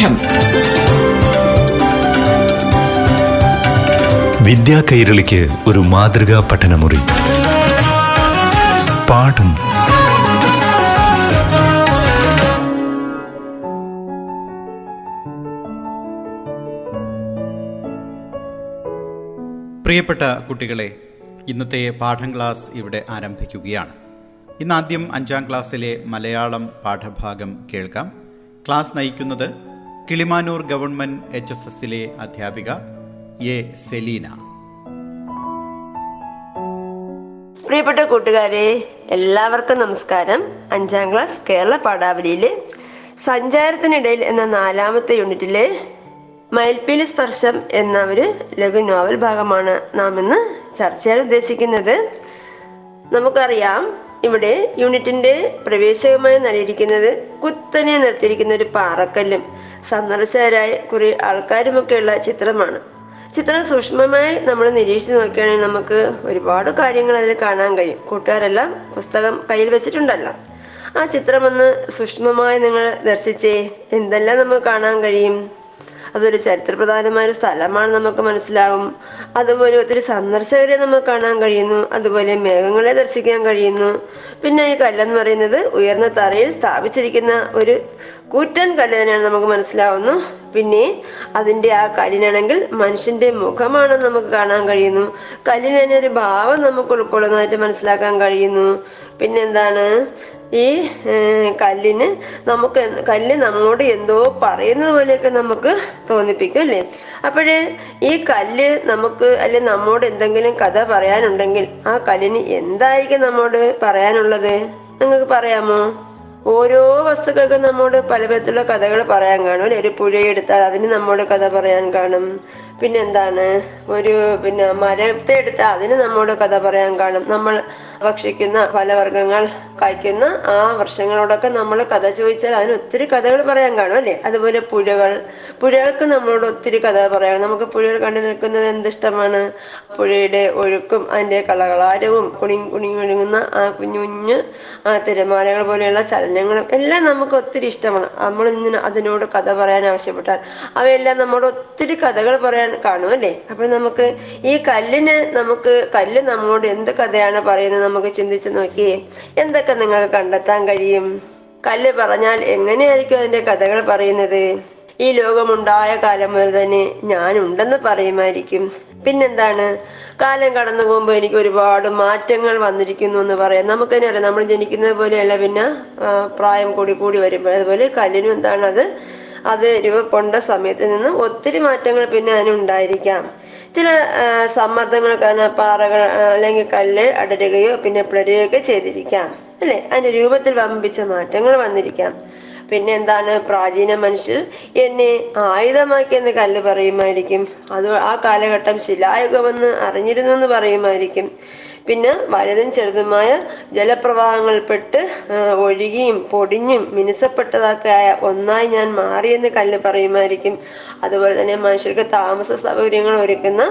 പാഠം വിദ്യാ കൈരളിക്ക് ഒരു മാതൃകാ പഠനമുറി. പാഠം. പ്രിയപ്പെട്ട കുട്ടികളെ ഇന്നത്തെ പാഠം ക്ലാസ് ഇവിടെ ആരംഭിക്കുകയാണ്. ഇന്ന് ആദ്യം അഞ്ചാം ക്ലാസ്സിലെ മലയാളം പാഠഭാഗം കേൾക്കാം. ക്ലാസ് നയിക്കുന്നത് കിളിമാനൂർ ഗവൺമെന്റ് എച്ച് എസ് എസിലെ അധ്യാപിക എ സെലീന. പ്രിയപ്പെട്ട കൂട്ടുകാരെ എല്ലാവർക്കും നമസ്കാരം. അഞ്ചാം ക്ലാസ് കേരള പാഠാവലിയിലെ സഞ്ചാരത്തിനിടയിൽ എന്ന നാലാമത്തെ യൂണിറ്റിലെ മയിൽപ്പീലി സ്പർശം എന്ന ഒരു ലഘു നോവൽ ഭാഗമാണ് നാം ഇന്ന് ചർച്ച ചെയ്യാൻ ഉദ്ദേശിക്കുന്നത്. നമുക്കറിയാം ഇവിടെ യൂണിറ്റിന്റെ പ്രവേശകമായി നൽകിയിരിക്കുന്നത് കുത്തനെ നിർത്തിയിരിക്കുന്ന ഒരു പാറക്കല്ലും സന്ദർശകരായ കുറെ ആൾക്കാരുമൊക്കെയുള്ള ചിത്രമാണ്. ചിത്രം സൂക്ഷ്മമായി നമ്മൾ നിരീക്ഷിച്ച് നോക്കുകയാണെങ്കിൽ നമുക്ക് ഒരുപാട് കാര്യങ്ങൾ അതിൽ കാണാൻ കഴിയും. കൂട്ടുകാരെല്ലാം പുസ്തകം കയ്യിൽ വെച്ചിട്ടുണ്ടല്ലോ. ആ ചിത്രം ഒന്ന് സൂക്ഷ്മമായി നിങ്ങൾ ദർശിച്ചേ എന്തെല്ലാം നമുക്ക് കാണാൻ കഴിയും? അതൊരു ചരിത്രപ്രധാനമായ ഒരു സ്ഥലമാണ് നമുക്ക് മനസ്സിലാവും. അതുപോലെ ഒത്തിരി സന്ദർശകരെ നമുക്ക് കാണാൻ കഴിയുന്നു. അതുപോലെ മേഘങ്ങളെ ദർശിക്കാൻ കഴിയുന്നു. പിന്നെ ഈ കല്ലെന്ന് പറയുന്നത് ഉയർന്ന തറയിൽ സ്ഥാപിച്ചിരിക്കുന്ന ഒരു കൂറ്റൻ കല്ല് തന്നെയാണ് നമുക്ക് മനസ്സിലാവുന്നു. പിന്നെ അതിന്റെ ആ കല്ലിനാണെങ്കിൽ മനുഷ്യന്റെ മുഖമാണ് നമുക്ക് കാണാൻ കഴിയുന്നു. കല്ലിന് തന്നെ ഒരു ഭാവം നമുക്ക് ഉൾക്കൊള്ളുന്നതായിട്ട് മനസ്സിലാക്കാൻ കഴിയുന്നു. പിന്നെന്താണ് ഈ കല്ലിന് നമുക്ക് കല്ല് നമ്മോട് എന്തോ പറയുന്നത് പോലെയൊക്കെ നമുക്ക് തോന്നിപ്പിക്കും അല്ലേ? അപ്പോഴേ ഈ കല്ല് നമുക്ക് അല്ലെ നമ്മോട് എന്തെങ്കിലും കഥ പറയാനുണ്ടെങ്കിൽ ആ കല്ലിന് എന്തായിരിക്കും നമ്മോട് പറയാനുള്ളത്? നിങ്ങൾക്ക് പറയാമോ? ഓരോ വസ്തുക്കൾക്കും നമ്മോട് പല വിധത്തിലുള്ള കഥകൾ പറയാൻ കാണും ഒരു പുഴയെടുത്താൽ അതിന് നമ്മോട് കഥ പറയാൻ കാണും. പിന്നെന്താണ്? ഒരു പിന്നെ മരത്തെ എടുത്ത് അതിന് നമ്മോട് കഥ പറയാൻ കാണും. നമ്മൾ ഭക്ഷിക്കുന്ന ഫലവർഗങ്ങൾ കായ്ക്കുന്ന ആ വർഷങ്ങളോടൊക്കെ നമ്മൾ കഥ ചോദിച്ചാൽ അതിന് ഒത്തിരി കഥകൾ പറയാൻ കാണും അല്ലേ? അതുപോലെ പുഴകൾ. പുഴകൾക്ക് നമ്മളോട് ഒത്തിരി കഥ പറയാം. നമുക്ക് പുഴകൾ കണ്ടു നിൽക്കുന്നത് എന്തിഷ്ടമാണ് പുഴയുടെ ഒഴുക്കും അതിന്റെ കളകളാരവും കുണി കുണി ഒഴുകുന്ന ആ കുഞ്ഞു കുഞ്ഞു ആ തിരമാലകൾ പോലെയുള്ള ചലനങ്ങളും എല്ലാം നമുക്ക് ഒത്തിരി ഇഷ്ടമാണ്. നമ്മൾ ഇങ്ങനെ അതിനോട് കഥ പറയാൻ ആവശ്യപ്പെട്ടാൽ അവയെല്ലാം നമ്മോട് ഒത്തിരി കഥകൾ പറയാൻ കാണും അല്ലേ? അപ്പൊ നമുക്ക് ഈ കല്ലിന് നമുക്ക് കല്ല് നമ്മോട് എന്ത് കഥയാണ് പറയുന്നത് നമുക്ക് ചിന്തിച്ച് നോക്കിയേ. എന്തൊക്കെ നിങ്ങൾ കണ്ടെത്താൻ കഴിയും? കല്ല് പറഞ്ഞാൽ എങ്ങനെയായിരിക്കും അതിന്റെ കഥകൾ പറയുന്നത്? ഈ ലോകമുണ്ടായ കാലം മുതൽ തന്നെ ഞാൻ ഉണ്ടെന്ന് പറയുമായിരിക്കും. പിന്നെന്താണ്? കാലം കടന്നു പോകുമ്പോൾ എനിക്ക് ഒരുപാട് മാറ്റങ്ങൾ വന്നിരിക്കുന്നു എന്ന് പറയാം. നമുക്ക് തന്നെ അറിയാം. നമ്മൾ ജനിക്കുന്നത് പോലെയല്ല പിന്നെ പ്രായം കൂടി കൂടി വരുമ്പോൾ അതുപോലെ കല്ലിനും എന്താണ് അത് അത് രൂപപ്പെട്ട സമയത്ത് നിന്നും ഒത്തിരി മാറ്റങ്ങൾ പിന്നെ അതിനുണ്ടായിരിക്കാം ചില സമ്മർദ്ദങ്ങൾ കാരണം പാറകൾ അല്ലെങ്കിൽ കല്ല് അടരുകയോ പിന്നെ പിളരുകയോ ഒക്കെ ചെയ്തിരിക്കാം. അല്ലെ? അതിന്റെ രൂപത്തിൽ വമ്പിച്ച മാറ്റങ്ങൾ വന്നിരിക്കാം. പിന്നെ എന്താണ്? പ്രാചീന മനുഷ്യർ എന്നെ ആയുധമാക്കിയെന്ന് കല്ല് പറയുമായിരിക്കും. അത് ആ കാലഘട്ടം ശിലായുഗമെന്ന് അറിഞ്ഞിരുന്നു എന്ന് പറയുമായിരിക്കും. പിന്നെ വലുതും ചെറുതുമായ ജലപ്രവാഹങ്ങൾപ്പെട്ട് ഒഴുകിയും പൊടിഞ്ഞും മിനുസപ്പെട്ടതാക്കായ ഒന്നായി ഞാൻ മാറിയെന്ന് കല്ല് പറയുമായിരിക്കും. അതുപോലെ തന്നെ മനുഷ്യർക്ക് താമസ സൗകര്യങ്ങൾ ഒരുക്കുന്ന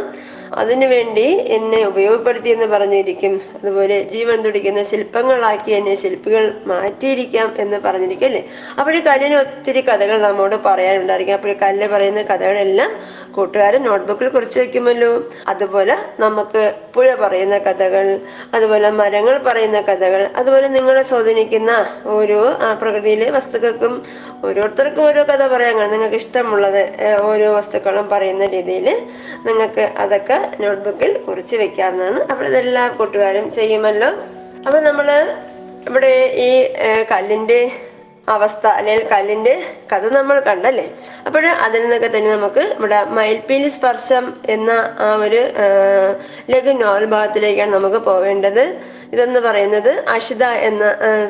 അതിനുവേണ്ടി എന്നെ ഉപയോഗപ്പെടുത്തി എന്ന് പറഞ്ഞിരിക്കും. അതുപോലെ ജീവൻ തുടിക്കുന്ന ശില്പങ്ങളാക്കി എന്നെ ശില്പികൾ മാറ്റിയിരിക്കാം എന്ന് പറഞ്ഞിരിക്കും അല്ലേ അപ്പോൾ കല്ലിന് ഒത്തിരി കഥകൾ നമ്മോട് പറയാനുണ്ടായിരിക്കും. അപ്പോൾ ഈ കല്ല് പറയുന്ന കഥകളെല്ലാം കൂട്ടുകാരൻ നോട്ട്ബുക്കിൽ കുറിച്ച് വെക്കുമല്ലോ. അതുപോലെ നമുക്ക് പുഴ പറയുന്ന കഥകൾ അതുപോലെ മരങ്ങൾ പറയുന്ന കഥകൾ അതുപോലെ നിങ്ങളെ സ്വാധീനിക്കുന്ന ഓരോ പ്രകൃതിയിലെ വസ്തുക്കൾക്കും ഓരോരുത്തർക്കും ഓരോ കഥ പറയാൻ നിങ്ങൾക്ക് ഇഷ്ടമുള്ളത് ഓരോ വസ്തുക്കളും പറയുന്ന രീതിയിൽ നിങ്ങൾക്ക് അതൊക്കെ നോട്ട്ബുക്കിൽ കുറിച്ച് വെക്കാവുന്നതാണ്. അപ്പോൾ ഇതെല്ലാ കൂട്ടുകാരും ചെയ്യുമല്ലോ. അപ്പൊ നമ്മൾ ഇവിടെ ഈ കല്ലിന്റെ അവസ്ഥ അല്ലെങ്കിൽ കല്ലിന്റെ കഥ നമ്മൾ കണ്ടല്ലേ? അപ്പോൾ അതിൽ നിന്നൊക്കെ തന്നെ നമുക്ക് ഇവിടെ മയിൽപ്പീലി സ്പർശം എന്ന ആ ഒരു ലഘു നോവൽ ഭാഗത്തിലേക്കാണ് നമുക്ക് പോവേണ്ടത്. ഇതെന്ന് പറയുന്നത് അഷിത എന്ന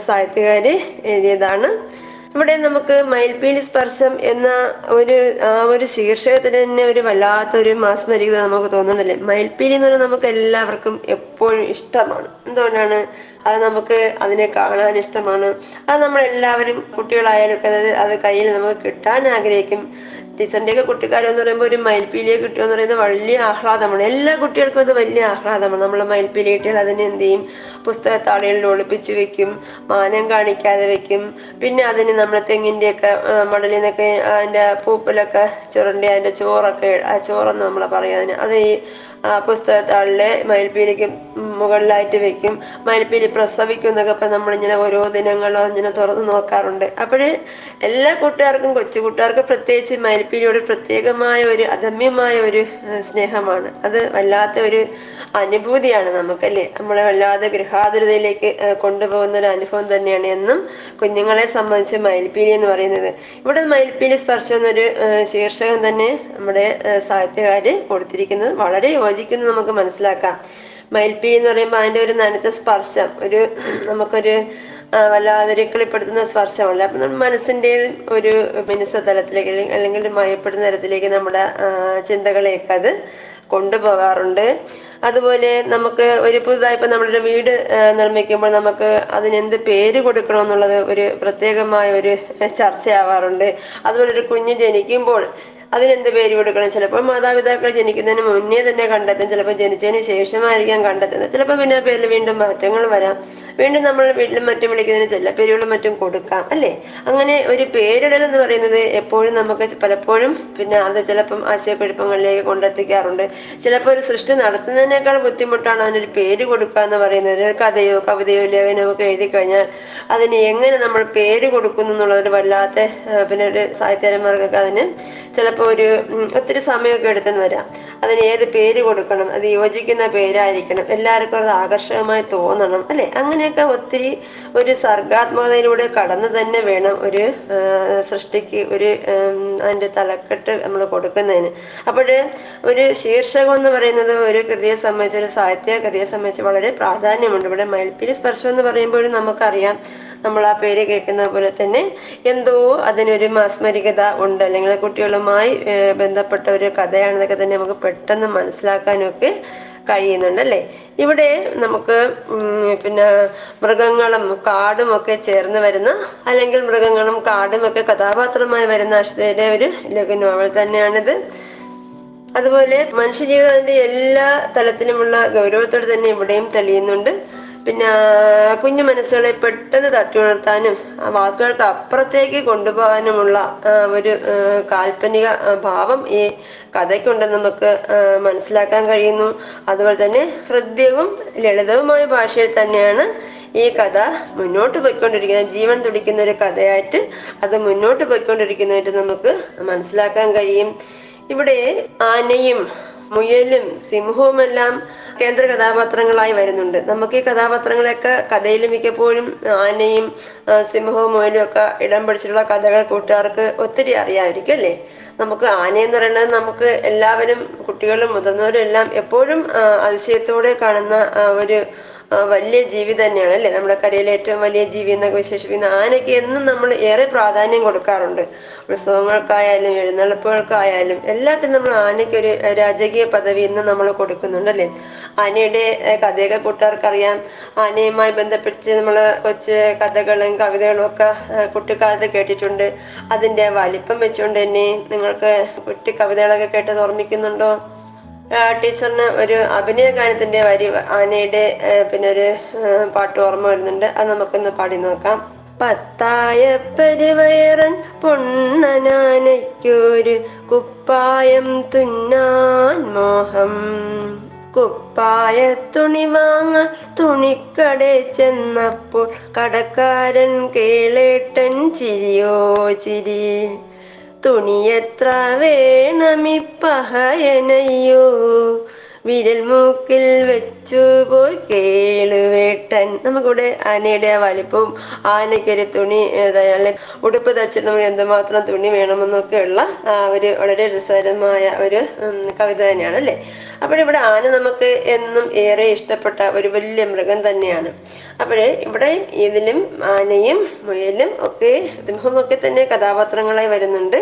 സാഹിത്യകാരി എഴുതിയതാണ്. ഇവിടെ നമുക്ക് മയിൽപ്പീലി സ്പർശം എന്ന ഒരു ആ ഒരു ശീർഷകത്തിന് തന്നെ ഒരു വല്ലാത്തൊരു മാസ്മരികത നമുക്ക് തോന്നുന്നുണ്ടല്ലേ മയിൽപ്പീലി എന്ന് പറഞ്ഞാൽ നമുക്ക് എല്ലാവർക്കും എപ്പോഴും ഇഷ്ടമാണ്. എന്തുകൊണ്ടാണ്? അത് നമുക്ക് അതിനെ കാണാൻ ഇഷ്ടമാണ്. അത് നമ്മൾ എല്ലാവരും കുട്ടികളായാലും ഒക്കെ അത് കയ്യിൽ നമുക്ക് കിട്ടാൻ ആഗ്രഹിക്കും. ടീച്ചറിന്റെയൊക്കെ കുട്ടിക്കാലം എന്ന് പറയുമ്പോൾ ഒരു മയിൽപ്പീലിയെ കിട്ടുക എന്ന് പറയുന്നത് വലിയ ആഹ്ലാദമാണ്. എല്ലാ കുട്ടികൾക്കും അത് വലിയ ആഹ്ലാദമാണ്. നമ്മൾ മയിൽപ്പീലി കിട്ടിയാൽ അതിനെ എന്ത് ചെയ്യും? പുസ്തകത്താളുകളിൽ ഒളിപ്പിച്ച് വെക്കും മാനം കാണിക്കാതെ വെക്കും. പിന്നെ അതിന് നമ്മൾ തെങ്ങിന്റെയൊക്കെ മടലിൽ നിന്നൊക്കെ അതിന്റെ പൂപ്പലൊക്കെ ചുരണ്ടി അതിന്റെ ചോറൊക്കെ ചോറെന്ന് നമ്മൾ പറയും. അതിന് അത് ഈ പുസ്തകത്താളിലെ മയിൽപ്പീലിക്ക് മുകളിലായിട്ട് വെക്കും. മയിൽപ്പീലി പ്രസവിക്കും എന്നൊക്കെ ഇപ്പം നമ്മളിങ്ങനെ ഓരോ ദിനങ്ങളും ഇങ്ങനെ തുറന്ന് നോക്കാറുണ്ട്. അപ്പോൾ എല്ലാ കൂട്ടുകാർക്കും കൊച്ചു കൂട്ടുകാർക്ക് പ്രത്യേകിച്ച് മയിൽപ്പീലിയോട് പ്രത്യേകമായ ഒരു അദമ്യമായ ഒരു സ്നേഹമാണ്. അത് വല്ലാത്ത ഒരു അനുഭൂതിയാണ് നമുക്കല്ലേ? നമ്മളെ വല്ലാതെ ഗൃഹാതുരതയിലേക്ക് കൊണ്ടുപോകുന്ന ഒരു അനുഭവം തന്നെയാണ് എന്നും കുഞ്ഞുങ്ങളെ സംബന്ധിച്ച് മയിൽപ്പീലി എന്ന് പറയുന്നത്. ഇവിടെ മയിൽപ്പീലി സ്പർശം എന്നൊരു ശീർഷകം തന്നെ നമ്മുടെ സാഹിത്യകാര് കൊടുത്തിരിക്കുന്നത്. വളരെ യോജിക്കുന്നു നമുക്ക് മനസ്സിലാക്കാം. മയിൽപ്പീലി എന്ന് പറയുമ്പോൾ അതിന്റെ ഒരു നനുത്ത സ്പർശം ഒരു നമുക്കൊരു വല്ലാതെ ഒരു കിളിപ്പെടുത്തുന്ന സ്പർശമല്ല. അപ്പൊ നമ്മുടെ മനസ്സിന്റെ ഒരു മിനുസ തലത്തിലേക്ക് അല്ലെങ്കിൽ- മയപ്പെടുന്ന തരത്തിലേക്ക് നമ്മുടെ ചിന്തകളെയൊക്കെ അത് കൊണ്ടുപോകാറുണ്ട്. അതുപോലെ നമുക്ക് ഒരു പുതുതായി ഇപ്പൊ നമ്മളൊരു വീട് നിർമ്മിക്കുമ്പോൾ നമുക്ക് അതിനെന്ത് പേര് കൊടുക്കണം എന്നുള്ളത് ഒരു പ്രത്യേകമായ ഒരു ചർച്ചയാവാറുണ്ട്. അതുപോലെ ഒരു കുഞ്ഞ് ജനിക്കുമ്പോൾ അതിനെന്ത് പേര് കൊടുക്കണം? ചിലപ്പോൾ മാതാപിതാക്കൾ ജനിക്കുന്നതിന് മുന്നേ തന്നെ കണ്ടെത്തും. ചിലപ്പോൾ ജനിച്ചതിന് ശേഷമായിരിക്കാം കണ്ടെത്തുന്നത്. ചിലപ്പോൾ പിന്നെ പേരിൽ വീണ്ടും മാറ്റങ്ങൾ വരാം. വീണ്ടും നമ്മൾ വീട്ടിലും മറ്റും വിളിക്കുന്നതിന് ചില പേരുകളും മറ്റും കൊടുക്കാം അല്ലേ? അങ്ങനെ ഒരു പേരിടൽ എന്ന് പറയുന്നത് എപ്പോഴും നമുക്ക് പലപ്പോഴും പിന്നെ അത് ചിലപ്പം ആശയക്കുഴപ്പങ്ങളിലേക്ക് കൊണ്ടെത്തിക്കാറുണ്ട്. ചിലപ്പോൾ ഒരു സൃഷ്ടി നടത്തുന്നതിനേക്കാൾ ബുദ്ധിമുട്ടാണ് അതിനൊരു പേര് കൊടുക്കുക എന്ന് പറയുന്നത്. ഒരു കഥയോ കവിതയോ ലേഖനമോ ഒക്കെ എഴുതി കഴിഞ്ഞാൽ അതിന് എങ്ങനെ നമ്മൾ പേര് കൊടുക്കുന്നു എന്നുള്ളതൊരു വല്ലാത്ത പിന്നെ ഒരു സാഹിത്യകാരന്മാർക്കൊക്കെ അതിന് ചിലപ്പോൾ ഒരു ഒത്തിരി സമയമൊക്കെ എടുത്തെന്ന് വരാം. അതിന് ഏത് പേര് കൊടുക്കണം അത് യോജിക്കുന്ന പേരായിരിക്കണം. എല്ലാവർക്കും അത് ആകർഷകമായി തോന്നണം അല്ലെ? അങ്ങനെയൊക്കെ ഒത്തിരി ഒരു സർഗാത്മകതയിലൂടെ കടന്നു തന്നെ വേണം ഒരു സൃഷ്ടിക്ക് ഒരു അതിന്റെ തലക്കെട്ട് നമ്മൾ കൊടുക്കുന്നതിന്. അപ്പോൾ ഒരു ശീർഷകം എന്ന് പറയുന്നത് ഒരു കൃതിയെ സംബന്ധിച്ച് ഒരു സാഹിത്യ കൃതിയെ സംബന്ധിച്ച് വളരെ പ്രാധാന്യമുണ്ട്. ഇവിടെ മയിൽപ്പിരി സ്പർശം എന്ന് പറയുമ്പോഴും നമുക്കറിയാം നമ്മൾ ആ പേര് കേൾക്കുന്ന പോലെ തന്നെ എന്തോ അതിനൊരു മാസ്മരികത ഉണ്ട്. അല്ലെങ്കിൽ കുട്ടികളുമായി ബന്ധപ്പെട്ട ഒരു കഥയാണെന്നൊക്കെ തന്നെ നമുക്ക് പെട്ടെന്ന് മനസ്സിലാക്കാനൊക്കെ കഴിയുന്നുണ്ട് അല്ലേ? ഇവിടെ നമുക്ക് പിന്നെ മൃഗങ്ങളും കാടും ഒക്കെ ചേർന്ന് വരുന്ന അല്ലെങ്കിൽ മൃഗങ്ങളും കാടും ഒക്കെ കഥാപാത്രമായി വരുന്ന അശ്വതയുടെ ഒരു ലഘു നോവൽ തന്നെയാണിത്. അതുപോലെ മനുഷ്യജീവിതത്തിന്റെ എല്ലാ തലത്തിലുമുള്ള ഗൗരവത്തോടെ തന്നെ ഇവിടെയും തെളിയുന്നുണ്ട്. പിന്നെ കുഞ്ഞു മനസ്സുകളെ പെട്ടെന്ന് തട്ടി ഉണർത്താനും വാക്കുകൾക്ക് അപ്പുറത്തേക്ക് കൊണ്ടുപോകാനുമുള്ള ഒരു കാൽപ്പനിക ഭാവം ഈ കഥയ്ക്കുണ്ടെന്ന് നമുക്ക് മനസ്സിലാക്കാൻ കഴിയുന്നു. അതുപോലെ തന്നെ ഹൃദ്യവും ലളിതവുമായ ഭാഷയിൽ തന്നെയാണ് ഈ കഥ മുന്നോട്ട് പോയിക്കൊണ്ടിരിക്കുന്നത്. ജീവൻ തുടിക്കുന്ന ഒരു കഥയായിട്ട് അത് മുന്നോട്ട് പോയിക്കൊണ്ടിരിക്കുന്നതായിട്ട് നമുക്ക് മനസ്സിലാക്കാൻ കഴിയും. ഇവിടെ ആനയും മുയലും സിംഹവുമെല്ലാം കേന്ദ്ര കഥാപാത്രങ്ങളായി വരുന്നുണ്ട്. നമുക്ക് ഈ കഥാപാത്രങ്ങളെയൊക്കെ കഥയിൽ മിക്കപ്പോഴും ആനയും സിംഹവും മുയലും ഒക്കെ ഇടം പിടിച്ചിട്ടുള്ള കഥകൾ കൂട്ടുകാർക്ക് ഒത്തിരി അറിയാമായിരിക്കും അല്ലേ? നമുക്ക് ആനയെന്ന് പറയുന്നത് നമുക്ക് എല്ലാവരും കുട്ടികളും മുതിർന്നവരും എല്ലാം എപ്പോഴും അതിശയത്തോടെ കാണുന്ന ഒരു വലിയ ജീവി തന്നെയാണ് അല്ലെ? നമ്മുടെ കരയിലെ ഏറ്റവും വലിയ ജീവി എന്നൊക്കെ വിശേഷിപ്പിക്കുന്ന ആനയ്ക്ക് എന്നും നമ്മൾ ഏറെ പ്രാധാന്യം കൊടുക്കാറുണ്ട്. ഉത്സവങ്ങൾക്കായാലും എഴുന്നള്ളിപ്പുകൾക്കായാലും എല്ലാത്തിനും നമ്മൾ ആനയ്ക്ക് ഒരു രാജകീയ പദവി ഇന്ന് നമ്മൾ കൊടുക്കുന്നുണ്ട് അല്ലെ? ആനയുടെ കഥയൊക്കെ കൂട്ടുകാർക്കറിയാം. ആനയുമായി ബന്ധപ്പെട്ട് നമ്മൾ കൊച്ച് കഥകളും കവിതകളും ഒക്കെ കുട്ടിക്കാലത്ത് കേട്ടിട്ടുണ്ട്. അതിന്റെ വലിപ്പം വെച്ചുകൊണ്ട് തന്നെ നിങ്ങൾക്ക് കുട്ടി കവിതകളൊക്കെ കേട്ടത് ഓർമ്മിക്കുന്നുണ്ടോ? ടീച്ചറിന് ഒരു അഭിനയ ഗാനത്തിന്റെ വരി ആനയുടെ പിന്നെ ഒരു പാട്ട് ഓർമ്മ വരുന്നുണ്ട്. അത് നമുക്കൊന്ന് പാടി നോക്കാം. പത്തായ പെരുവയറൻ പൊണ്ണനാനയ്ക്കൊരു കുപ്പായം തുന്നാൻ മോഹം. കുപ്പായ തുണി വാങ്ങ തുണിക്കട ചെന്നപ്പോൾ കടക്കാരൻ കേളേട്ടൻ ചിരിയോ ചിരി. തുണിയെത്ര വേണമിപ്പഹയനയ്യോ വിരൽ മൂക്കിൽ വെച്ചു പോയി കേളുവേട്ടൻ നമുക്കിവിടെ ആനയുടെ ആ വലിപ്പവും ആനയ്ക്കൊരു തുണി അയാളെ ഉടുപ്പ് തച്ചിടണമെങ്കിൽ എന്തുമാത്രം തുണി വേണമെന്നൊക്കെയുള്ള ഒരു വളരെ രസകരമായ ഒരു കവിത തന്നെയാണ് അല്ലേ? അപ്പോൾ ഇവിടെ ആന നമുക്ക് എന്നും ഏറെ ഇഷ്ടപ്പെട്ട ഒരു വലിയ മൃഗം തന്നെയാണ്. അപ്പോൾ ഇവിടെ ഇതിലും ആനയും മുയലും ഒക്കെ സിംഹമൊക്കെ തന്നെ കഥാപാത്രങ്ങളായി വരുന്നുണ്ട്.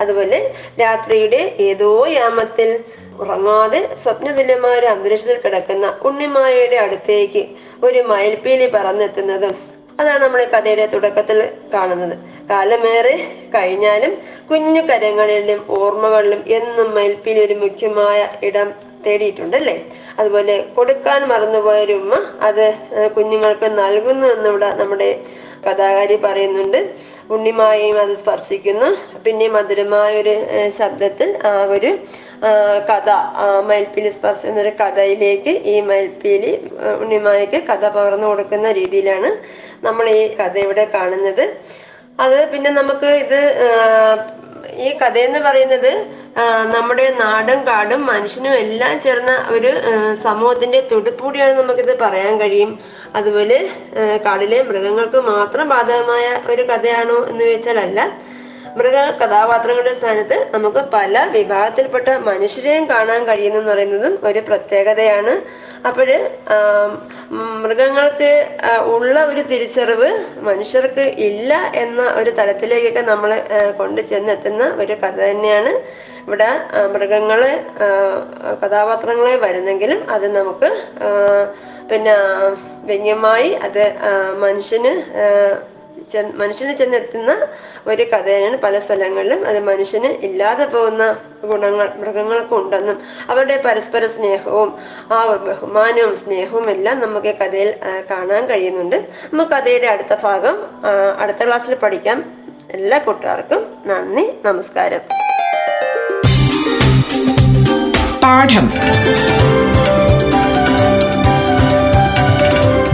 അതുപോലെ രാത്രിയുടെ ഏതോ യാമത്തിൽ ഉറങ്ങാതെ സ്വപ്നതുല്യമായ അന്തരീക്ഷത്തിൽ കിടക്കുന്ന ഉണ്ണിമായയുടെ അടുത്തേക്ക് ഒരു മയിൽപ്പീലി പറന്നെത്തുന്നതും അതാണ് നമ്മൾ കഥയുടെ തുടക്കത്തിൽ കാണുന്നത്. കാലമേറെ കഴിഞ്ഞാലും കുഞ്ഞു കരങ്ങളിലും ഓർമ്മകളിലും എന്നും മയൽപ്പീലി ഒരു മുഖ്യമായ ഇടം തേടിയിട്ടുണ്ട് തേടിയിട്ടുണ്ടല്ലേ? അതുപോലെ കൊടുക്കാൻ മറന്നുപോയ ഒരു ഉമ്മ അത് കുഞ്ഞുങ്ങൾക്ക് നൽകുന്നു എന്നിവിടെ നമ്മുടെ കഥാകാരി പറയുന്നുണ്ട്. ഉണ്ണിമായയും അത് സ്പർശിക്കുന്നു. പിന്നെ മധുരമായ ഒരു ശബ്ദത്തിൽ ആ ഒരു കഥ മയിൽപ്പീലി സ്പർശം എന്നൊരു കഥയിലേക്ക് ഈ മയിൽപ്പീലി ഉണ്ണിമായക്ക് കഥ പകർന്നു കൊടുക്കുന്ന രീതിയിലാണ് നമ്മൾ ഈ കഥ ഇവിടെ കാണുന്നത്. അത് പിന്നെ നമുക്ക് ഇത് ഈ ഈ എന്ന് പറയുന്നത് നമ്മുടെ നാടും കാടും മനുഷ്യനും എല്ലാം ചേർന്ന ഒരു സമൂഹത്തിന്റെ തുടുപ്പൂടിയാണ് നമുക്കിത് പറയാൻ കഴിയും. അതുപോലെ കാടിലെ മൃഗങ്ങൾക്ക് മാത്രം ബാധകമായ ഒരു കഥയാണോ എന്ന് ചോദിച്ചാൽ അല്ല മൃഗ കഥാപാത്രങ്ങളുടെ സ്ഥാനത്ത് നമുക്ക് പല വിഭാഗത്തിൽപ്പെട്ട മനുഷ്യരെയും കാണാൻ കഴിയുന്നു എന്ന് പറയുന്നതും ഒരു പ്രത്യേകതയാണ്. അപ്പോഴ് മൃഗങ്ങൾക്ക് ഉള്ള ഒരു തിരിച്ചറിവ് മനുഷ്യർക്ക് ഇല്ല എന്ന ഒരു തലത്തിലേക്കൊക്കെ നമ്മൾ കൊണ്ടു ചെന്നെത്തുന്ന ഒരു കഥ തന്നെയാണ്. ഇവിടെ മൃഗങ്ങളെ കഥാപാത്രങ്ങളെ വരുന്നെങ്കിലും അത് നമുക്ക് പിന്നെ വ്യംഗ്യമായി അത് മനുഷ്യന് മനുഷ്യന് ചെന്നെത്തുന്ന ഒരു കഥയാണ് പല സ്ഥലങ്ങളിലും അത് മനുഷ്യന് ഇല്ലാതെ പോകുന്ന ഗുണങ്ങൾ മൃഗങ്ങൾക്ക് ഉണ്ടെന്നും അവരുടെ പരസ്പര സ്നേഹവും ആ ബഹുമാനവും സ്നേഹവും എല്ലാം നമുക്ക് കഥയിൽ കാണാൻ കഴിയുന്നുണ്ട്. നമുക്ക് കഥയുടെ അടുത്ത ഭാഗം അടുത്ത ക്ലാസ്സിൽ പഠിക്കാം. എല്ലാ കൂട്ടുകാർക്കും നന്ദി നമസ്കാരം. പാഠം.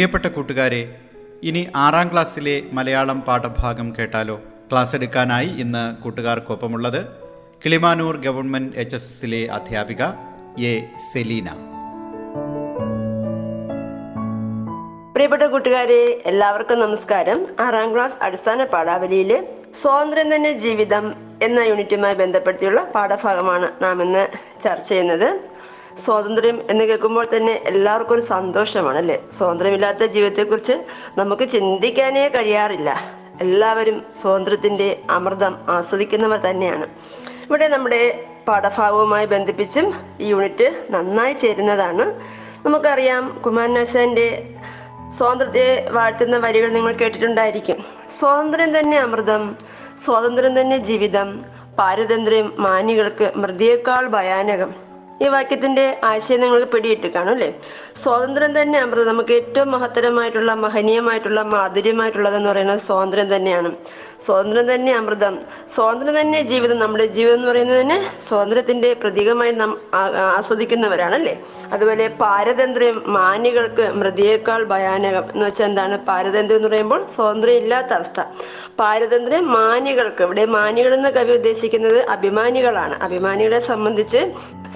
പ്രിയപ്പെട്ട കൂട്ടുകാരെ ഇനി ആറാം ക്ലാസ്സിലെ മലയാളം പാഠഭാഗം കേട്ടാലോ? ക്ലാസ് എടുക്കാനായി ഇന്ന് കൂട്ടുകാർക്കൊപ്പമുള്ളത് കിളിമാനൂർ ഗവൺമെന്റ് എച്ച് എസ് എസിലെ അധ്യാപിക എ സെലീന. പ്രിയപ്പെട്ട കൂട്ടുകാരെ എല്ലാവർക്കും നമസ്കാരം. ആറാം ക്ലാസ് അടിസ്ഥാന പാഠാവലിയിലെ സ്വാതന്ത്ര്യം തന്നെ ജീവിതം എന്ന യൂണിറ്റുമായി ബന്ധപ്പെടുത്തിയുള്ള പാഠഭാഗമാണ് നാം ഇന്ന് ചർച്ച ചെയ്യുന്നത്. സ്വാതന്ത്ര്യം എന്ന് കേൾക്കുമ്പോൾ തന്നെ എല്ലാവർക്കും ഒരു സന്തോഷമാണ് അല്ലേ സ്വാതന്ത്ര്യമില്ലാത്ത ജീവിതത്തെക്കുറിച്ച് നമുക്ക് ചിന്തിക്കാനേ കഴിയാറില്ല. എല്ലാവരും സ്വാതന്ത്ര്യത്തിന്റെ അമൃതം ആസ്വദിക്കുന്നവർ തന്നെയാണ്. ഇവിടെ നമ്മുടെ പാഠഭാഗവുമായി ബന്ധിപ്പിച്ചും ഈ യൂണിറ്റ് നന്നായി ചേരുന്നതാണ്. നമുക്കറിയാം കുമാരനാശാന്റെ സ്വാതന്ത്ര്യത്തെ വാഴ്ത്തുന്ന വരികൾ നിങ്ങൾ കേട്ടിട്ടുണ്ടായിരിക്കും. സ്വാതന്ത്ര്യം തന്നെ അമൃതം സ്വാതന്ത്ര്യം തന്നെ ജീവിതം പാരതന്ത്ര്യം മാനികൾക്ക് മൃതിയേക്കാൾ ഭയാനകം. ഈ വാക്യത്തിന്റെ ആശയം നിങ്ങൾക്ക് പിടിയിട്ട് കാണും അല്ലേ? സ്വാതന്ത്ര്യം തന്നെ അമൃതം. നമുക്ക് ഏറ്റവും മഹത്തരമായിട്ടുള്ള മഹനീയമായിട്ടുള്ള മാധുര്യമായിട്ടുള്ളതെന്ന് പറയുന്നത് സ്വാതന്ത്ര്യം തന്നെയാണ്. സ്വാതന്ത്ര്യം തന്നെ അമൃതം. സ്വാതന്ത്ര്യം തന്നെ ജീവിതം. നമ്മുടെ ജീവിതം എന്ന് പറയുന്നത് തന്നെ സ്വാതന്ത്ര്യത്തിന്റെ പ്രതീകമായി നാം ആസ്വദിക്കുന്നവരാണല്ലേ? അതുപോലെ പാരതന്ത്ര്യം മാന്യകൾക്ക് മൃതിയേക്കാൾ ഭയാനകം. എന്ന് വെച്ചാൽ എന്താണ്? പാരതന്ത്ര്യം എന്ന് പറയുമ്പോൾ സ്വാതന്ത്ര്യം ഇല്ലാത്ത അവസ്ഥ. പാരതന്ത്ര്യം മാന്യകൾക്ക്. ഇവിടെ മാന്യകൾ എന്ന കവി ഉദ്ദേശിക്കുന്നത് അഭിമാനികളാണ്. അഭിമാനികളെ സംബന്ധിച്ച്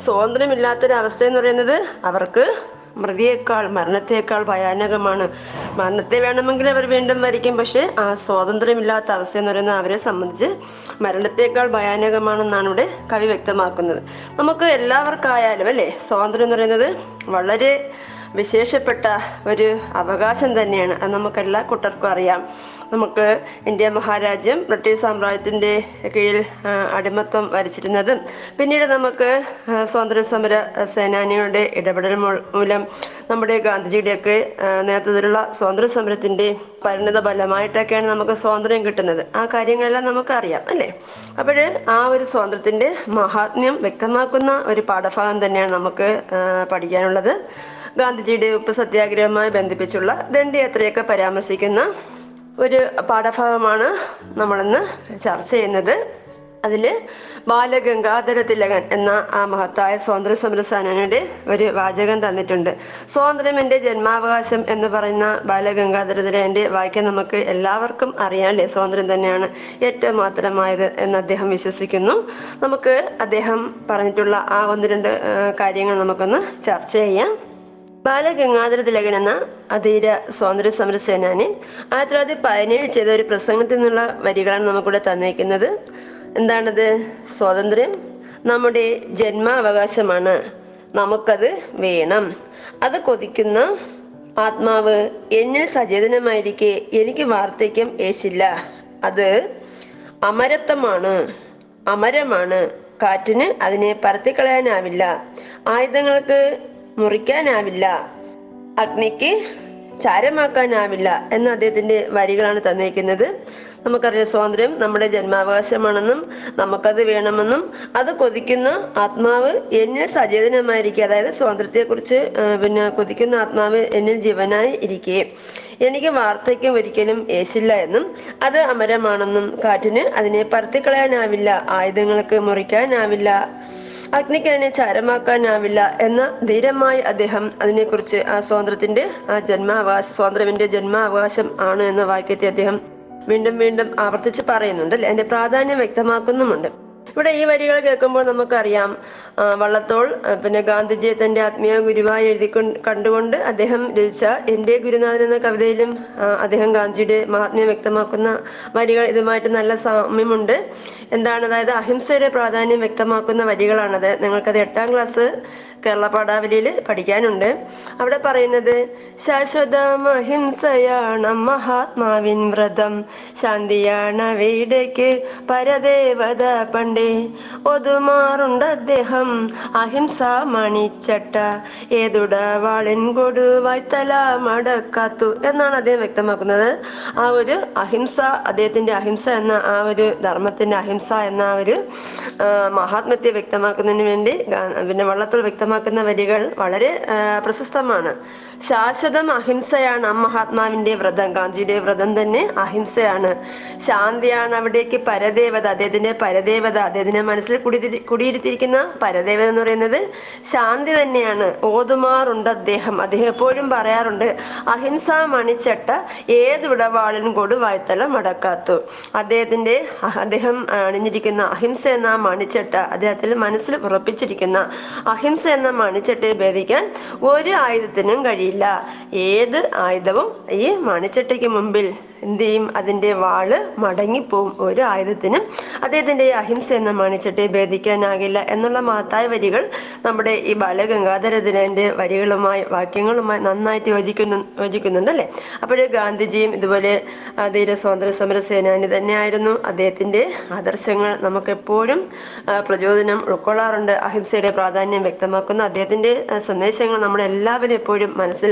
സ്വാതന്ത്ര്യമില്ലാത്തൊരവസ്ഥ എന്ന് പറയുന്നത് അവർക്ക് മൃതിയേക്കാൾ മരണത്തേക്കാൾ ഭയാനകമാണ്. മരണത്തെ വേണമെങ്കിൽ അവർ വീണ്ടും വരിക്കും പക്ഷെ ആ സ്വാതന്ത്ര്യമില്ലാത്ത അവസ്ഥ എന്ന് പറയുന്നത് അവരെ സംബന്ധിച്ച് മരണത്തേക്കാൾ ഭയാനകമാണെന്നാണ് ഇവിടെ കവി വ്യക്തമാക്കുന്നത്. നമുക്ക് എല്ലാവർക്കായാലും അല്ലേ സ്വാതന്ത്ര്യം എന്ന് പറയുന്നത് വളരെ വിശേഷപ്പെട്ട ഒരു അവകാശം തന്നെയാണ്. അത് നമുക്ക് എല്ലാ കൂട്ടർക്കും അറിയാം. നമുക്ക് ഇന്ത്യ മഹാരാജ്യം ബ്രിട്ടീഷ് സാമ്രാജ്യത്തിന്റെ കീഴിൽ അടിമത്തം വരിച്ചിരുന്നതും. പിന്നീട് നമുക്ക് സ്വാതന്ത്ര്യ സമര സേനാനികളുടെ ഇടപെടൽ മൂലം നമ്മുടെ ഗാന്ധിജിയുടെയൊക്കെ നേതൃത്വത്തിലുള്ള സ്വാതന്ത്ര്യ സമരത്തിന്റെ പരിണിത ഫലമായിട്ടൊക്കെയാണ് നമുക്ക് സ്വാതന്ത്ര്യം കിട്ടുന്നത്. ആ കാര്യങ്ങളെല്ലാം നമുക്ക് അറിയാം അല്ലേ? അപ്പോഴ് ആ ഒരു സ്വാതന്ത്ര്യത്തിന്റെ മഹാത്മ്യം വ്യക്തമാക്കുന്ന ഒരു പാഠഭാഗം തന്നെയാണ് നമുക്ക് പഠിക്കാനുള്ളത്. ഗാന്ധിജിയുടെ ഉപ്പ് സത്യാഗ്രഹവുമായി ബന്ധിപ്പിച്ചുള്ള ദണ്ഡിയാത്രയൊക്കെ പരാമർശിക്കുന്ന ഒരു പാഠഭാഗമാണ് നമ്മളിന്ന് ചർച്ച ചെയ്യുന്നത്. അതിൽ ബാലഗംഗാധര തിലകൻ എന്ന ആ മഹത്തായ സ്വാതന്ത്ര്യ സമര സേനയുടെ ഒരു വാചകം തന്നിട്ടുണ്ട്. സ്വാതന്ത്ര്യം എന്റെ ജന്മാവകാശം എന്ന് പറയുന്ന ബാലഗംഗാധര തിലകന്റെ വാക്യം നമുക്ക് എല്ലാവർക്കും അറിയാമല്ലേ സ്വാതന്ത്ര്യം തന്നെയാണ് ഏറ്റവും മാത്രമായത് എന്ന് അദ്ദേഹം വിശ്വസിക്കുന്നു. നമുക്ക് അദ്ദേഹം പറഞ്ഞിട്ടുള്ള ആ ഒന്ന് രണ്ട് കാര്യങ്ങൾ നമുക്കൊന്ന് ചർച്ച ചെയ്യാം. ബാലഗംഗാധര തിലകൻ എന്ന അധീര സ്വാതന്ത്ര്യ സമര സേനാനി. ആയിരത്തി തൊള്ളായിരത്തി പതിനേഴ് ചെയ്ത ഒരു പ്രസംഗത്തിൽ നിന്നുള്ള വരികളാണ് നമുക്കിവിടെ തന്നേക്കുന്നത് എന്താണത്? സ്വാതന്ത്ര്യം നമ്മുടെ ജന്മാവകാശമാണ്. നമുക്കത് വേണം. അത് കൊതിക്കുന്ന ആത്മാവ് എന്നിൽ സചേതനമായിരിക്കെ എനിക്ക് വാർദ്ധക്യം ഏശില്ല. അത് അമരത്വമാണ്. അമരമാണ്. കാറ്റിന് അതിനെ പരത്തിക്കളയാനാവില്ല ആയുധങ്ങൾക്ക് മുറിക്കാനാവില്ല. അഗ്നിക്ക് ചാരമാക്കാനാവില്ല എന്ന അദ്ദേഹത്തിന്റെ വരികളാണ് തന്നിരിക്കുന്നത്. നമുക്കറിയാം സ്വാതന്ത്ര്യം നമ്മുടെ ജന്മാവകാശമാണെന്നും നമുക്കത് വേണമെന്നും അത് കൊതിക്കുന്ന ആത്മാവ് എന്നിൽ സചേതനമായിരിക്കുക. അതായത് സ്വാതന്ത്ര്യത്തെക്കുറിച്ച് കുറിച്ച് പിന്നെ കൊതിക്കുന്ന ആത്മാവ് എന്നിൽ ജീവനായി ഇരിക്കേ. എനിക്ക് വാർദ്ധക്യം ഒരിക്കലും ഏശില്ല എന്നും അത് അമരമാണെന്നും കാറ്റിന് അതിനെ പറത്തിക്കളയാനാവില്ല. ആയുധങ്ങൾക്ക് മുറിക്കാനാവില്ല. അഗ്നിക്ക് അതിനെ ചാരമാക്കാനാവില്ല എന്ന ധീരമായി അദ്ദേഹം അതിനെക്കുറിച്ച് ആ സ്വാതന്ത്ര്യത്തിന്റെ ആ ജന്മാവകാശ സ്വാതന്ത്ര്യത്തിന്റെ ജന്മാവകാശം ആണ് എന്ന വാക്യത്തെ അദ്ദേഹം വീണ്ടും വീണ്ടും ആവർത്തിച്ച് പറയുന്നുണ്ട് അല്ലെ? അതിന്റെ പ്രാധാന്യം വ്യക്തമാക്കുന്നുമുണ്ട്. ഇവിടെ ഈ വരികൾ കേൾക്കുമ്പോൾ നമുക്കറിയാം വള്ളത്തോൾ പിന്നെ ഗാന്ധിജിയെ തന്റെ ആത്മീയ ഗുരുവായി എഴുതി കണ്ടുകൊണ്ട് അദ്ദേഹം രചിച്ച എന്റെ ഗുരുനാഥൻ എന്ന കവിതയിലും അദ്ദേഹം ഗാന്ധിജിയുടെ മഹാത്മ്യം വ്യക്തമാക്കുന്ന വരികൾ ഇതുമായിട്ട് നല്ല സാമ്യമുണ്ട്. എന്താണ് അതായത് അഹിംസയുടെ പ്രാധാന്യം വ്യക്തമാക്കുന്ന വരികളാണത്. നിങ്ങൾക്കത് എട്ടാം ക്ലാസ് കേരള പാഠാവലിയിൽ പഠിക്കാനുണ്ട്. അവിടെ പറയുന്നത് ശാശ്വതം അഹിംസയാണ് മഹാത്മാവിൻ വ്രതം. ശാന്തിയാണ് വീടേക്ക് പരദേവത പണ്ടേ ഒതുമാറുണ്ട് അദ്ദേഹം. അഹിംസ മണിച്ചട്ട. ഏതുട വാളിൻ കൊടു തല മടക്കാത്തു എന്നാണ് അദ്ദേഹം വ്യക്തമാക്കുന്നത്. ആ ഒരു അഹിംസ അദ്ദേഹത്തിന്റെ അഹിംസ എന്ന ആ ഒരു ധർമ്മത്തിന്റെ അഹിംസ എന്ന ആ ഒരു മഹാത്മത്തെ വ്യക്തമാക്കുന്നതിന് വേണ്ടി പിന്നെ വള്ളത്തോൾ വ്യക്തമാക്കുന്ന വരികൾ വളരെ പ്രശസ്തമാണ്. ശാശ്വതം അഹിംസയാണ് ആ മഹാത്മാവിന്റെ വ്രതം. ഗാന്ധിയുടെ വ്രതം തന്നെ അഹിംസയാണ്. ശാന്തിയാണ് അവിടേക്ക് പരദേവത. അദ്ദേഹത്തിന്റെ പരദേവത. അദ്ദേഹത്തിന്റെ മനസ്സിൽ കുടിതിരി കുടിയിരുത്തിയിരിക്കുന്ന പരദേവത എന്ന് പറയുന്നത് ശാന്തി തന്നെയാണ്. ഓതുമാറുണ്ട് അദ്ദേഹം. അദ്ദേഹം എപ്പോഴും പറയാറുണ്ട് അഹിംസ മണിച്ചട്ട ഏത് വിടവാളിനും കൊടുവായ്ത്തല മടക്കാത്തു. അദ്ദേഹത്തിന്റെ അദ്ദേഹം അണിഞ്ഞിരിക്കുന്ന അഹിംസ എന്ന മണിച്ചട്ട അദ്ദേഹത്തിൽ മനസ്സിൽ ഉറപ്പിച്ചിരിക്കുന്ന അഹിംസ എന്ന മണിച്ചട്ടയെ ഭേദിക്കാൻ ഒരു ആയുധത്തിനും കഴിയില്ല. ഏത് ആയുധവും ഈ മണിച്ചട്ടയ്ക്ക് മുമ്പിൽ എന്ത് ചെയ്യും അതിന്റെ വാൾ മടങ്ങിപ്പോവും ഒരു ആയുധത്തിനും. അദ്ദേഹത്തിന്റെ ഈ അഹിംസ എന്ന മണിച്ചട്ടയെ ഭേദിക്കാനാകില്ല എന്നുള്ള മഹത്തായ വരികൾ നമ്മുടെ ഈ ബാലഗംഗാധര തിലകന്റെ വരികളുമായി വാക്യങ്ങളുമായി നന്നായിട്ട് യോജിക്കുന്നു യോജിക്കുന്നുണ്ട് അല്ലേ അപ്പോഴേ ഗാന്ധിജിയും ഇതുപോലെ ധീര സ്വാതന്ത്ര്യ സമര സേനാനി തന്നെയായിരുന്നു. അദ്ദേഹത്തിന്റെ ആദർശങ്ങൾ നമുക്ക് എപ്പോഴും പ്രചോദനം ഉൾക്കൊള്ളാറുണ്ട്. അഹിംസയുടെ പ്രാധാന്യം വ്യക്തമാക്കുന്ന അദ്ദേഹത്തിന്റെ സന്ദേശങ്ങൾ നമ്മൾ എല്ലാവരും എപ്പോഴും മനസ്സിൽ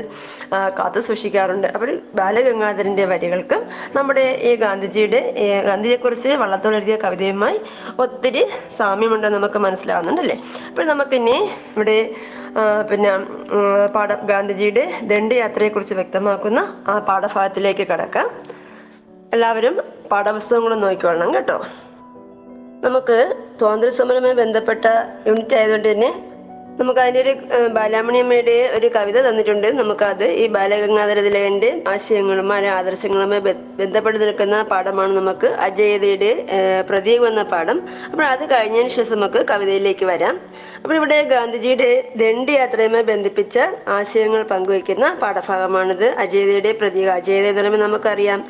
കാത്തു സൂക്ഷിക്കാറുണ്ട് അപ്പോൾ ബാലഗംഗാധരന്റെ വരികൾക്ക് നമ്മുടെ ഈ ഗാന്ധിജിയുടെ ഗാന്ധിജിയെ ഗാന്ധിജിയെക്കുറിച്ച് വള്ളത്തോൾ എഴുതിയ കവിതയുമായി ഒത്തിരി സാമ്യമുണ്ടെന്ന് നമുക്ക് മനസ്സിലാവുന്നുണ്ടല്ലേ? അപ്പോൾ നമുക്കിനി ഇവിടെ പിന്നെ പാഠ ഗാന്ധിജിയുടെ ദണ്ഡയാത്രയെക്കുറിച്ച് വ്യക്തമാക്കുന്ന ആ പാഠഭാഗത്തിലേക്ക് കടക്കാം. എല്ലാവരും പാഠപുസ്തകങ്ങളും നോക്കിക്കൊള്ളണം കേട്ടോ. നമുക്ക് സ്വാതന്ത്ര്യ സമരവുമായി ബന്ധപ്പെട്ട യൂണിറ്റ് ആയതുകൊണ്ട് തന്നെ നമുക്ക് അതിന്റെ ഒരു ബാലാമണിയമ്മയുടെ ഒരു കവിത തന്നിട്ടുണ്ട്. നമുക്കത് ഈ ബാലഗംഗാധര തിലകന്റെ ആശയങ്ങളും ആദർശങ്ങളുമായി ബന്ധപ്പെട്ട് നിൽക്കുന്ന പാഠമാണ് നമുക്ക് അജയതയുടെ പ്രതീകം എന്ന പാഠം. അപ്പോൾ അത് കഴിഞ്ഞതിന് ശേഷം നമുക്ക് കവിതയിലേക്ക് വരാം. അപ്പോൾ ഇവിടെ ഗാന്ധിജിയുടെ ദണ്ഡി യാത്രയുമായി ബന്ധിപ്പിച്ച ആശയങ്ങൾ പങ്കുവയ്ക്കുന്ന പാഠഭാഗമാണിത്. അജയതയുടെ പ്രതീകം അജയത എന്ന് പറയുമ്പോൾ നമുക്കറിയാം.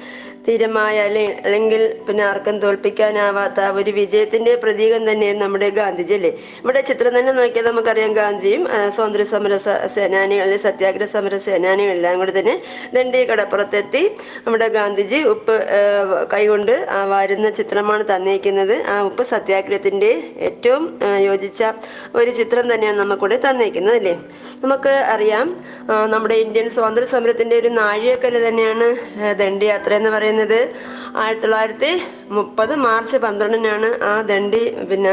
സ്ഥിരമായ അല്ലെ അല്ലെങ്കിൽ പിന്നെ ആർക്കും തോൽപ്പിക്കാനാവാത്ത ഒരു വിജയത്തിന്റെ പ്രതീകം തന്നെയാണ് നമ്മുടെ ഗാന്ധിജി അല്ലേ? ഇവിടെ ചിത്രം തന്നെ നോക്കിയാൽ നമുക്കറിയാം ഗാന്ധിയും സ്വാതന്ത്ര്യ സമര സേനാനികൾ അല്ലെ സത്യാഗ്രഹ സമര സേനാനികൾ എല്ലാം കൂടി തന്നെ ദണ്ഡി കടപ്പുറത്തെത്തി നമ്മുടെ ഗാന്ധിജി ഉപ്പ് കൈകൊണ്ട് വാരുന്ന ചിത്രമാണ് തന്നേക്കുന്നത് ആ ഉപ്പ് സത്യാഗ്രഹത്തിന്റെ ഏറ്റവും യോജിച്ച ഒരു ചിത്രം തന്നെയാണ് നമുക്കിവിടെ തന്നേക്കുന്നത് അല്ലേ? നമുക്ക് അറിയാം നമ്മുടെ ഇന്ത്യൻ സ്വാതന്ത്ര്യ സമരത്തിന്റെ ഒരു നാഴികക്കല്ല് തന്നെയാണ് ദണ്ഡി ദണ്ഡിയാത്ര എന്ന് പറയുന്നത്. ആയിരത്തി തൊള്ളായിരത്തി മുപ്പത് മാർച്ച് പന്ത്രണ്ടിനാണ് ആ ദണ്ഡി പിന്നെ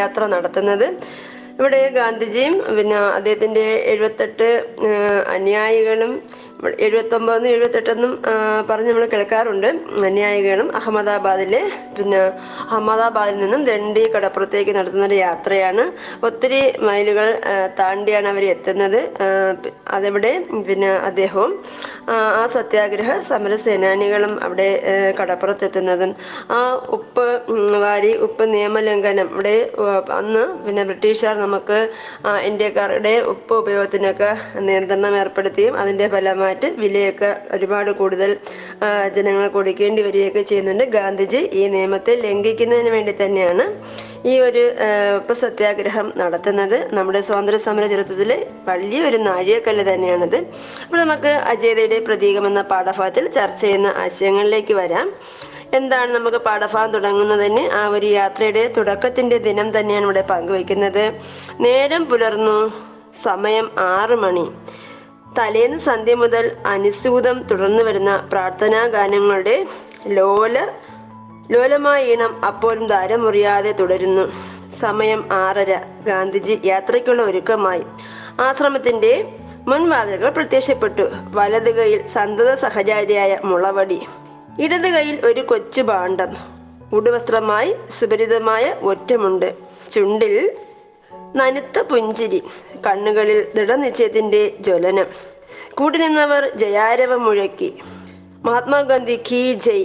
യാത്ര നടത്തുന്നത്. ഇവിടെ ഗാന്ധിജിയും പിന്നെ അദ്ദേഹത്തിന്റെ എഴുപത്തെട്ട് അനുയായികളും എഴുപത്തൊമ്പതെന്നും എഴുപത്തെട്ടെന്നും പറഞ്ഞ് നമ്മൾ കേൾക്കാറുണ്ട്. ന്യായികളും അഹമ്മദാബാദിലെ പിന്നെ അഹമ്മദാബാദിൽ നിന്നും ദണ്ഡി കടപ്പുറത്തേക്ക് നടത്തുന്ന ഒരു യാത്രയാണ്. ഒത്തിരി മൈലുകൾ താണ്ടിയാണ് അവർ എത്തുന്നത്. അതവിടെ? പിന്നെ അദ്ദേഹവും ആ, സത്യാഗ്രഹ സമര സേനാനികളും അവിടെ കടപ്പുറത്തെത്തുന്നത്. ആ ഉപ്പ് വാരി ഉപ്പ് നിയമലംഘനം ഇവിടെ അന്ന് പിന്നെ ബ്രിട്ടീഷുകാർ നമുക്ക് ഇന്ത്യക്കാരുടെ ഉപ്പ് ഉപയോഗത്തിനൊക്കെ നിയന്ത്രണം ഏർപ്പെടുത്തിയും അതിന്റെ ഫലമായിട്ട് വിലയൊക്കെ ഒരുപാട് കൂടുതൽ ജനങ്ങൾ കൊടുക്കേണ്ടി വരികയൊക്കെ ചെയ്യുന്നുണ്ട്. ഗാന്ധിജി ഈ നിയമത്തെ ലംഘിക്കുന്നതിന് വേണ്ടി തന്നെയാണ് ഈ ഒരു ഉപ്പ് സത്യാഗ്രഹം നടത്തുന്നത്. നമ്മുടെ സ്വാതന്ത്ര്യ സമര ചരിത്രത്തിലെ വലിയൊരു നാഴികക്കല്ല് തന്നെയാണിത്. അപ്പോൾ നമുക്ക് അജയതയുടെ പ്രതീകം എന്ന പാഠഭാഗത്തിൽ ചർച്ച ചെയ്യുന്ന ആശയങ്ങളിലേക്ക് വരാം. എന്താണ് നമുക്ക് പാഠഭാഗം തുടങ്ങുന്നതിന്? ആ ഒരു യാത്രയുടെ തുടക്കത്തിന്റെ ദിനം തന്നെയാണ് ഇവിടെ പങ്കുവെക്കുന്നത് നേരം പുലർന്നു സമയം ആറ് മണി. തലേന്ന് സന്ധ്യ മുതൽ അനുസ്യൂതം തുടർന്നു വരുന്ന പ്രാർത്ഥനാ ഗാനങ്ങളുടെ ലോല ലോലമായ ഈണം അപ്പോഴും ധാരമുറിയാതെ തുടരുന്നു. സമയം ആറര. ഗാന്ധിജി യാത്രയ്ക്കുള്ള ഒരുക്കമായി. ആശ്രമത്തിന്റെ മുൻവാതിലുകൾ പ്രത്യക്ഷപ്പെട്ടു. വലത് കൈയിൽ സന്തത സഹചാരിയായ മുളവടി. ഇടത് കൈയിൽ ഒരു കൊച്ചു ഭാണ്ഡം ഉടുവസ്ത്രമായി സുപരിതമായ ഒറ്റമുണ്ട്. ചുണ്ടിൽ നനുത്ത പുഞ്ചിരി കണ്ണുകളിൽ ദൃഢനിശ്ചയത്തിന്റെ ജ്വലനം. കൂടി നിന്നവർ ജയാരവം മുഴക്കി. മഹാത്മാഗാന്ധി കീ ജയ്.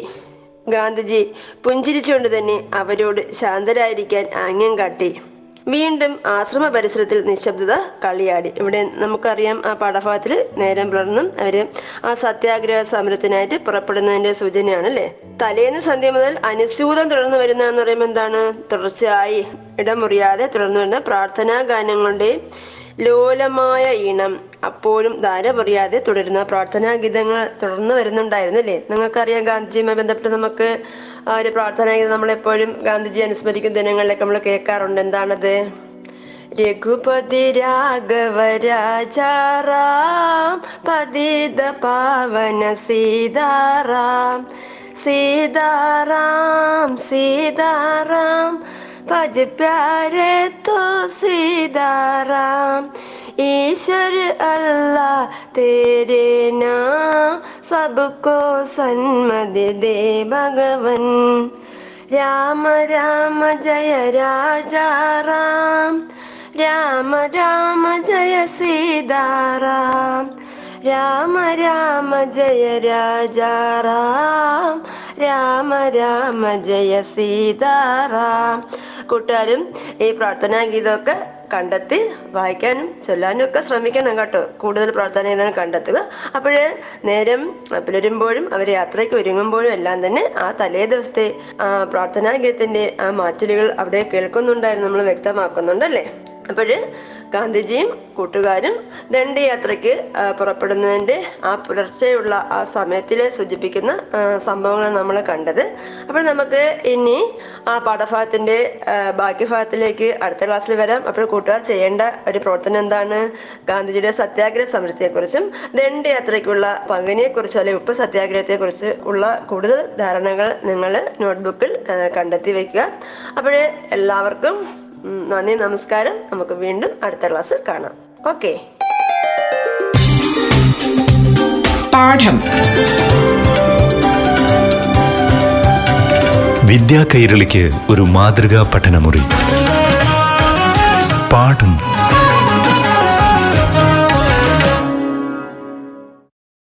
ഗാന്ധിജി പുഞ്ചിരിച്ചുകൊണ്ട് തന്നെ അവരോട് ശാന്തരായിരിക്കാൻ ആംഗ്യം കാട്ടി. വീണ്ടും ആശ്രമ പരിസരത്തിൽ നിശബ്ദത കളിയാടി. ഇവിടെ നമുക്കറിയാം ആ പാഠഭാഗത്തിൽ നേരം പുലർന്നും അവർ ആ സത്യാഗ്രഹ സമരത്തിനായിട്ട് പുറപ്പെടുന്നതിന്റെ സൂചനയാണ് അല്ലെ തലേന്ന് സന്ധ്യ മുതൽ അനുസ്യൂതം തുടർന്നു വരുന്ന എന്ന് പറയുമ്പോൾ എന്താണ്? തുടർച്ചയായി ഇടമുറിയാതെ തുടർന്നു വരുന്ന പ്രാർത്ഥനാ ഗാനങ്ങളുടെ ലോലമായ ഈണം. അപ്പോഴും ധാരപറിയാതെ തുടരുന്ന പ്രാർത്ഥനാ ഗീതങ്ങൾ തുടർന്ന് വരുന്നുണ്ടായിരുന്നു അല്ലേ നിങ്ങൾക്കറിയാം ഗാന്ധിജിയുമായി ബന്ധപ്പെട്ട് നമുക്ക് ഒരു പ്രാർത്ഥനാ ഗീതം നമ്മളെപ്പോഴും ഗാന്ധിജി അനുസ്മരിക്കുന്ന ദിനങ്ങളിലൊക്കെ നമ്മൾ കേൾക്കാറുണ്ട്. എന്താണത്? രഘുപതി രാഘവ രാജാറാം പതിത പാവന സീതാറാം സീതാറാം സീതാറാം പജ പ്യാരേ തോ സീതാറാം ईश्वर अल्लाह तेरे नाम सबको सन्मति दे भगवन राम राम जय राजा राम राम राम जय सीताराम രാമ രാമ ജയ രാജ റാം രാമ രാമ ജയ സീതാറാം കൂട്ടുകാരും ഈ പ്രാർത്ഥനാ ഗീതമൊക്കെ കണ്ടെത്തി വായിക്കാനും ചൊല്ലാനും ഒക്കെ ശ്രമിക്കണം കേട്ടോ. കൂടുതൽ പ്രാർത്ഥന ഗീതം കണ്ടെത്തുക? അപ്പോഴ് നേരം പുലരുമ്പോഴും അവർ യാത്രയ്ക്ക് ഒരുങ്ങുമ്പോഴും എല്ലാം തന്നെ ആ തലേ ദിവസത്തെ ആ പ്രാർത്ഥനാ ഗീതത്തിന്റെ ആ മാറ്റലുകൾ അവിടെ കേൾക്കുന്നുണ്ടായിരുന്നു. നമ്മൾ വ്യക്തമാക്കുന്നുണ്ടല്ലേ? അപ്പോഴ് ഗാന്ധിജിയും കൂട്ടുകാരും ദണ്ഡയാത്രയ്ക്ക് പുറപ്പെടുന്നതിന്റെ ആ പുലർച്ചെയുള്ള ആ സമയത്തിലെ സൂചിപ്പിക്കുന്ന സംഭവങ്ങളാണ് നമ്മൾ കണ്ടത്. അപ്പോൾ നമുക്ക് ഇനി ആ പാഠഭാഗത്തിന്റെ ബാക്കി ഭാഗത്തിലേക്ക് അടുത്ത ക്ലാസ്സിൽ വരാം. അപ്പോൾ കൂട്ടുകാർ ചെയ്യേണ്ട ഒരു പ്രവർത്തനം എന്താണ്? ഗാന്ധിജിയുടെ സത്യാഗ്രഹ സമരത്തെക്കുറിച്ചും ദണ്ഡയാത്രയ്ക്കുള്ള പങ്കിനെക്കുറിച്ചും അല്ലെങ്കിൽ ഉപ്പ് സത്യാഗ്രഹത്തെക്കുറിച്ച് ഉള്ള കൂടുതൽ ധാരണകൾ നിങ്ങൾ നോട്ട്ബുക്കിൽ കണ്ടെത്തി വെക്കുക. അപ്പോൾ എല്ലാവർക്കും നന്ദി നമസ്കാരം. നമുക്ക് വീണ്ടും അടുത്ത ക്ലാസ്സിൽ കാണാം. ഓക്കെ. പാഠം. വിദ്യാ കൈരളിക്ക് ഒരു മാതൃകാ പഠനമുറി. പാഠം.